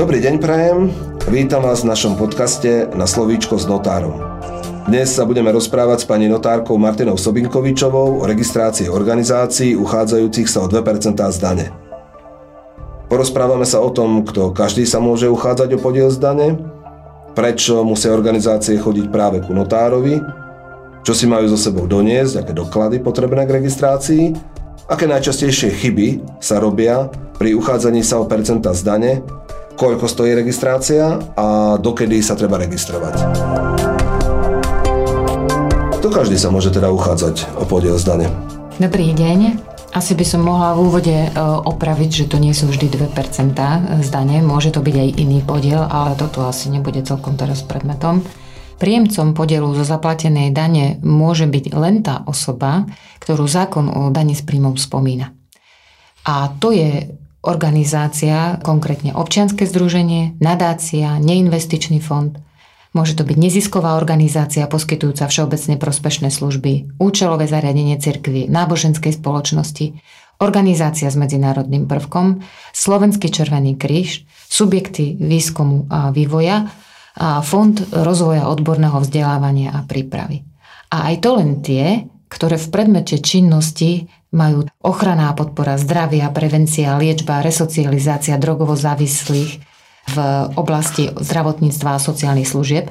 Dobrý deň prajem, vítam vás v našom podcaste na slovíčko s notárom. Dnes sa budeme rozprávať s pani notárkou Martinou Sobinkovičovou o registrácii organizácií uchádzajúcich sa o 2% z dane. Porozprávame sa o tom, kto každý sa môže uchádzať o podiel z prečo musia organizácie chodiť práve ku notárovi, čo si majú so sebou doniesť, aké doklady potrebné k registrácii, aké najčastejšie chyby sa robia pri uchádzaní sa o percenta z dane koľko stojí registrácia a dokedy sa treba registrovať. To každý sa môže teda uchádzať o podiel z dane. Dobrý deň. Asi by som mohla v úvode e, opraviť, že to nie sú vždy 2% z dane, môže to byť aj iný podiel, ale toto asi nebude celkom teraz predmetom. Príjemcom podielu zo zaplatenej dane môže byť len tá osoba, ktorú zákon o dani s príjmom spomína. A to je organizácia, konkrétne občianske združenie, nadácia, neinvestičný fond. Môže to byť nezisková organizácia poskytujúca všeobecne prospešné služby, účelové zariadenie cirkvy, náboženskej spoločnosti, organizácia s medzinárodným prvkom, Slovenský červený kríž, subjekty výskumu a vývoja a Fond rozvoja odborného vzdelávania a prípravy. A aj to len tie, ktoré v predmete činnosti majú ochrana a podpora zdravia, prevencia, liečba, resocializácia drogovo závislých v oblasti zdravotníctva a sociálnych služieb,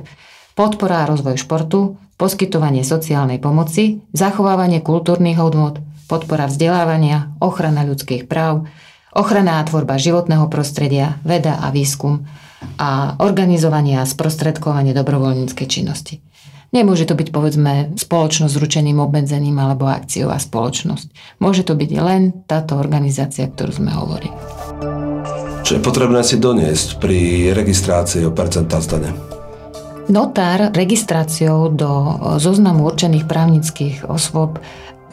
podpora a rozvoj športu, poskytovanie sociálnej pomoci, zachovávanie kultúrnych hodnot, podpora vzdelávania, ochrana ľudských práv, ochrana a tvorba životného prostredia, veda a výskum a organizovanie a sprostredkovanie dobrovoľníckej činnosti. Nemôže to byť povedzme spoločnosť s ručeným obmedzením alebo akciová spoločnosť. Môže to byť len táto organizácia, ktorú sme hovorili. Čo je potrebné si doniesť pri registrácii o percentá zdane? Notár registráciou do zoznamu určených právnických osôb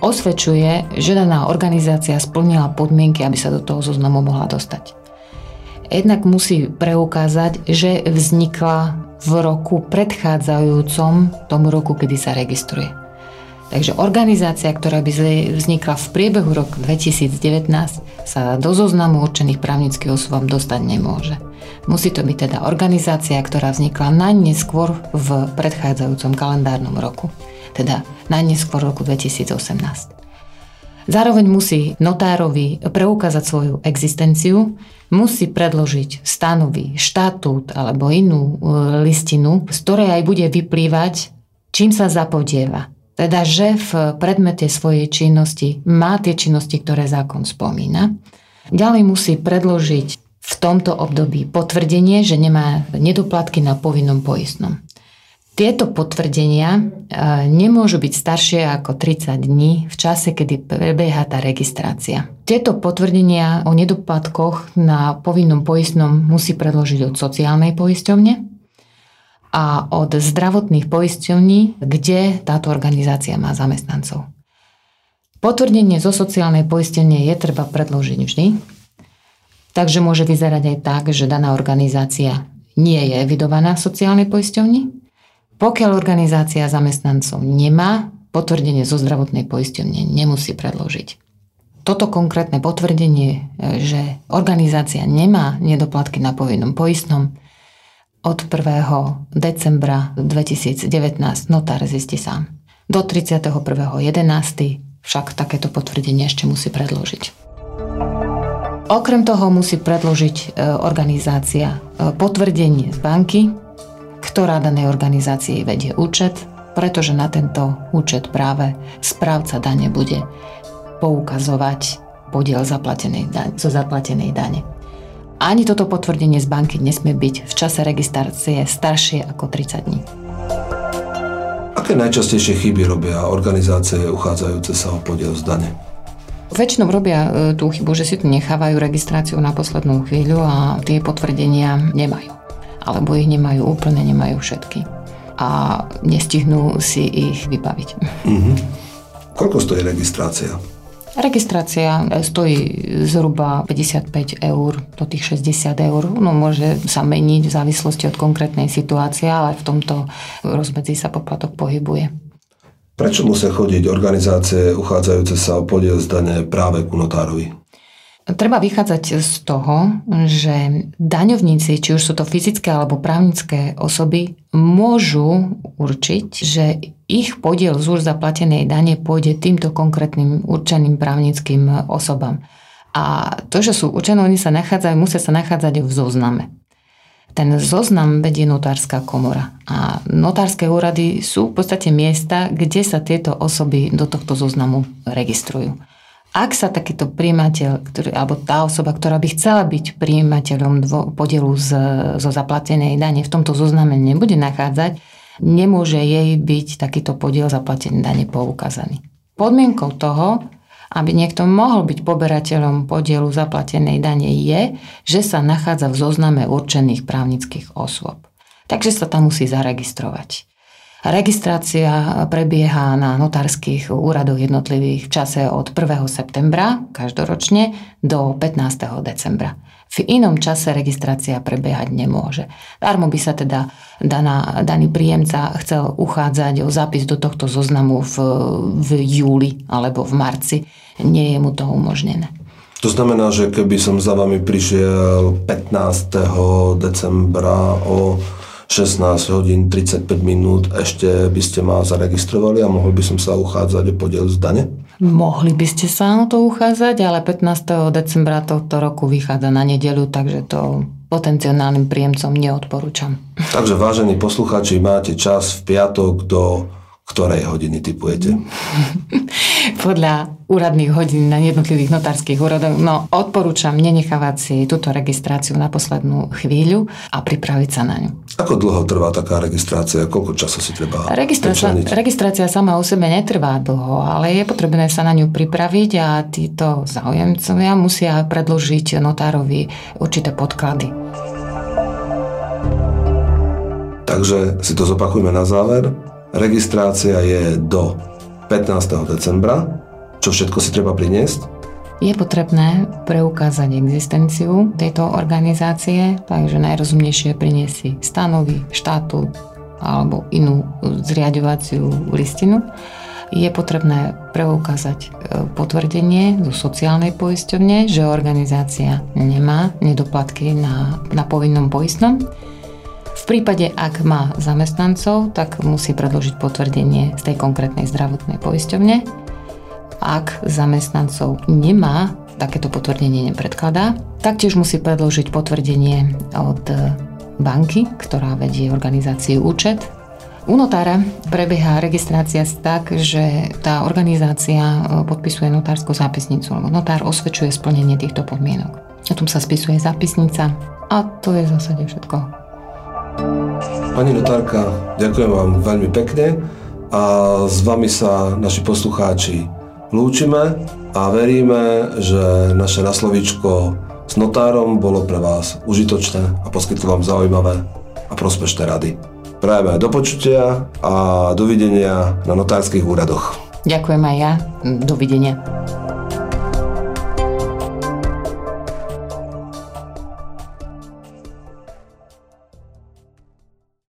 osvedčuje, že daná organizácia splnila podmienky, aby sa do toho zoznamu mohla dostať. Jednak musí preukázať, že vznikla v roku predchádzajúcom tomu roku, kedy sa registruje. Takže organizácia, ktorá by vznikla v priebehu roku 2019, sa do zoznamu určených právnických osôb dostať nemôže. Musí to byť teda organizácia, ktorá vznikla najneskôr v predchádzajúcom kalendárnom roku, teda najneskôr roku 2018. Zároveň musí notárovi preukázať svoju existenciu, musí predložiť stanovy, štatút alebo inú e, listinu, z ktorej aj bude vyplývať, čím sa zapodieva. Teda, že v predmete svojej činnosti má tie činnosti, ktoré zákon spomína. Ďalej musí predložiť v tomto období potvrdenie, že nemá nedoplatky na povinnom poistnom. Tieto potvrdenia e, nemôžu byť staršie ako 30 dní v čase, kedy prebieha tá registrácia. Tieto potvrdenia o nedoplatkoch na povinnom poistnom musí predložiť od sociálnej poisťovne a od zdravotných poisťovní, kde táto organizácia má zamestnancov. Potvrdenie zo sociálnej poistenie je treba predložiť vždy, takže môže vyzerať aj tak, že daná organizácia nie je evidovaná v sociálnej poisťovni, pokiaľ organizácia zamestnancov nemá, potvrdenie zo zdravotnej poisťovne nemusí predložiť. Toto konkrétne potvrdenie, e, že organizácia nemá nedoplatky na povinnom poistnom, od 1. decembra 2019 notár zistí sám. Do 31.11. však takéto potvrdenie ešte musí predložiť. Okrem toho musí predložiť e, organizácia e, potvrdenie z banky, ktorá danej organizácii vedie účet, pretože na tento účet práve správca dane bude poukazovať podiel zaplatenej dane, zo zaplatenej dane. Ani toto potvrdenie z banky nesmie byť v čase registrácie staršie ako 30 dní. Aké najčastejšie chyby robia organizácie uchádzajúce sa o podiel z dane? Väčšinou robia e, tú chybu, že si tu nechávajú registráciu na poslednú chvíľu a tie potvrdenia nemajú alebo ich nemajú úplne, nemajú všetky. A nestihnú si ich vybaviť. Mm-hmm. Koľko stojí registrácia? Registrácia stojí zhruba 55 eur do tých 60 eur. No môže sa meniť v závislosti od konkrétnej situácie, ale v tomto rozmedzi sa poplatok pohybuje. Prečo musia chodiť organizácie uchádzajúce sa o podiel zdane práve ku notárovi? Treba vychádzať z toho, že daňovníci, či už sú to fyzické alebo právnické osoby, môžu určiť, že ich podiel z úr zaplatenej dane pôjde týmto konkrétnym určeným právnickým osobám. A to, že sú určené, oni sa nachádzajú, musia sa nachádzať v zozname. Ten zoznam vedie notárska komora. A notárske úrady sú v podstate miesta, kde sa tieto osoby do tohto zoznamu registrujú. Ak sa takýto príjimateľ, ktorý, alebo tá osoba, ktorá by chcela byť príjimateľom dvo, podielu z, zo zaplatenej dane v tomto zozname nebude nachádzať, nemôže jej byť takýto podiel zaplatenej dane poukázaný. Podmienkou toho, aby niekto mohol byť poberateľom podielu zaplatenej dane je, že sa nachádza v zozname určených právnických osôb. Takže sa tam musí zaregistrovať. Registrácia prebieha na notárskych úradoch jednotlivých v čase od 1. septembra každoročne do 15. decembra. V inom čase registrácia prebiehať nemôže. Darmo by sa teda daná, daný príjemca chcel uchádzať o zápis do tohto zoznamu v, v júli alebo v marci. Nie je mu to umožnené. To znamená, že keby som za vami prišiel 15. decembra o 16 hodín 35 minút ešte by ste ma zaregistrovali a mohol by som sa uchádzať o podiel z dane? Mohli by ste sa o to uchádzať, ale 15. decembra tohto roku vychádza na nedelu, takže to potenciálnym príjemcom neodporúčam. Takže vážení poslucháči, máte čas v piatok do ktorej hodiny typujete? Podľa úradných hodín na jednotlivých notárskych úradoch. No, odporúčam nenechávať si túto registráciu na poslednú chvíľu a pripraviť sa na ňu. Ako dlho trvá taká registrácia? Koľko času si treba registrácia, registrácia sama o sebe netrvá dlho, ale je potrebné sa na ňu pripraviť a títo záujemcovia musia predložiť notárovi určité podklady. Takže si to zopakujme na záver. Registrácia je do 15. decembra. Čo všetko si treba priniesť? Je potrebné preukázať existenciu tejto organizácie, takže najrozumnejšie priniesť si stanovy štátu alebo inú zriadovaciu listinu. Je potrebné preukázať e, potvrdenie zo sociálnej poisťovne, že organizácia nemá nedoplatky na, na povinnom poistnom prípade, ak má zamestnancov, tak musí predložiť potvrdenie z tej konkrétnej zdravotnej poisťovne. Ak zamestnancov nemá, takéto potvrdenie nepredkladá, taktiež musí predložiť potvrdenie od banky, ktorá vedie organizáciu účet. U notára prebieha registrácia tak, že tá organizácia podpisuje notárskú zápisnicu, lebo notár osvedčuje splnenie týchto podmienok. O tom sa spisuje zápisnica a to je v zásade všetko. Pani notárka, ďakujem vám veľmi pekne a s vami sa naši poslucháči lúčime a veríme, že naše naslovičko s notárom bolo pre vás užitočné a poskytlo vám zaujímavé a prospešné rady. Prajeme do počutia a dovidenia na notárskych úradoch. Ďakujem aj ja. Dovidenia.